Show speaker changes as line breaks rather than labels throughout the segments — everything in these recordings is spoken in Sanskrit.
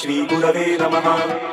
श्रीगुरवे नमः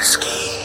risky.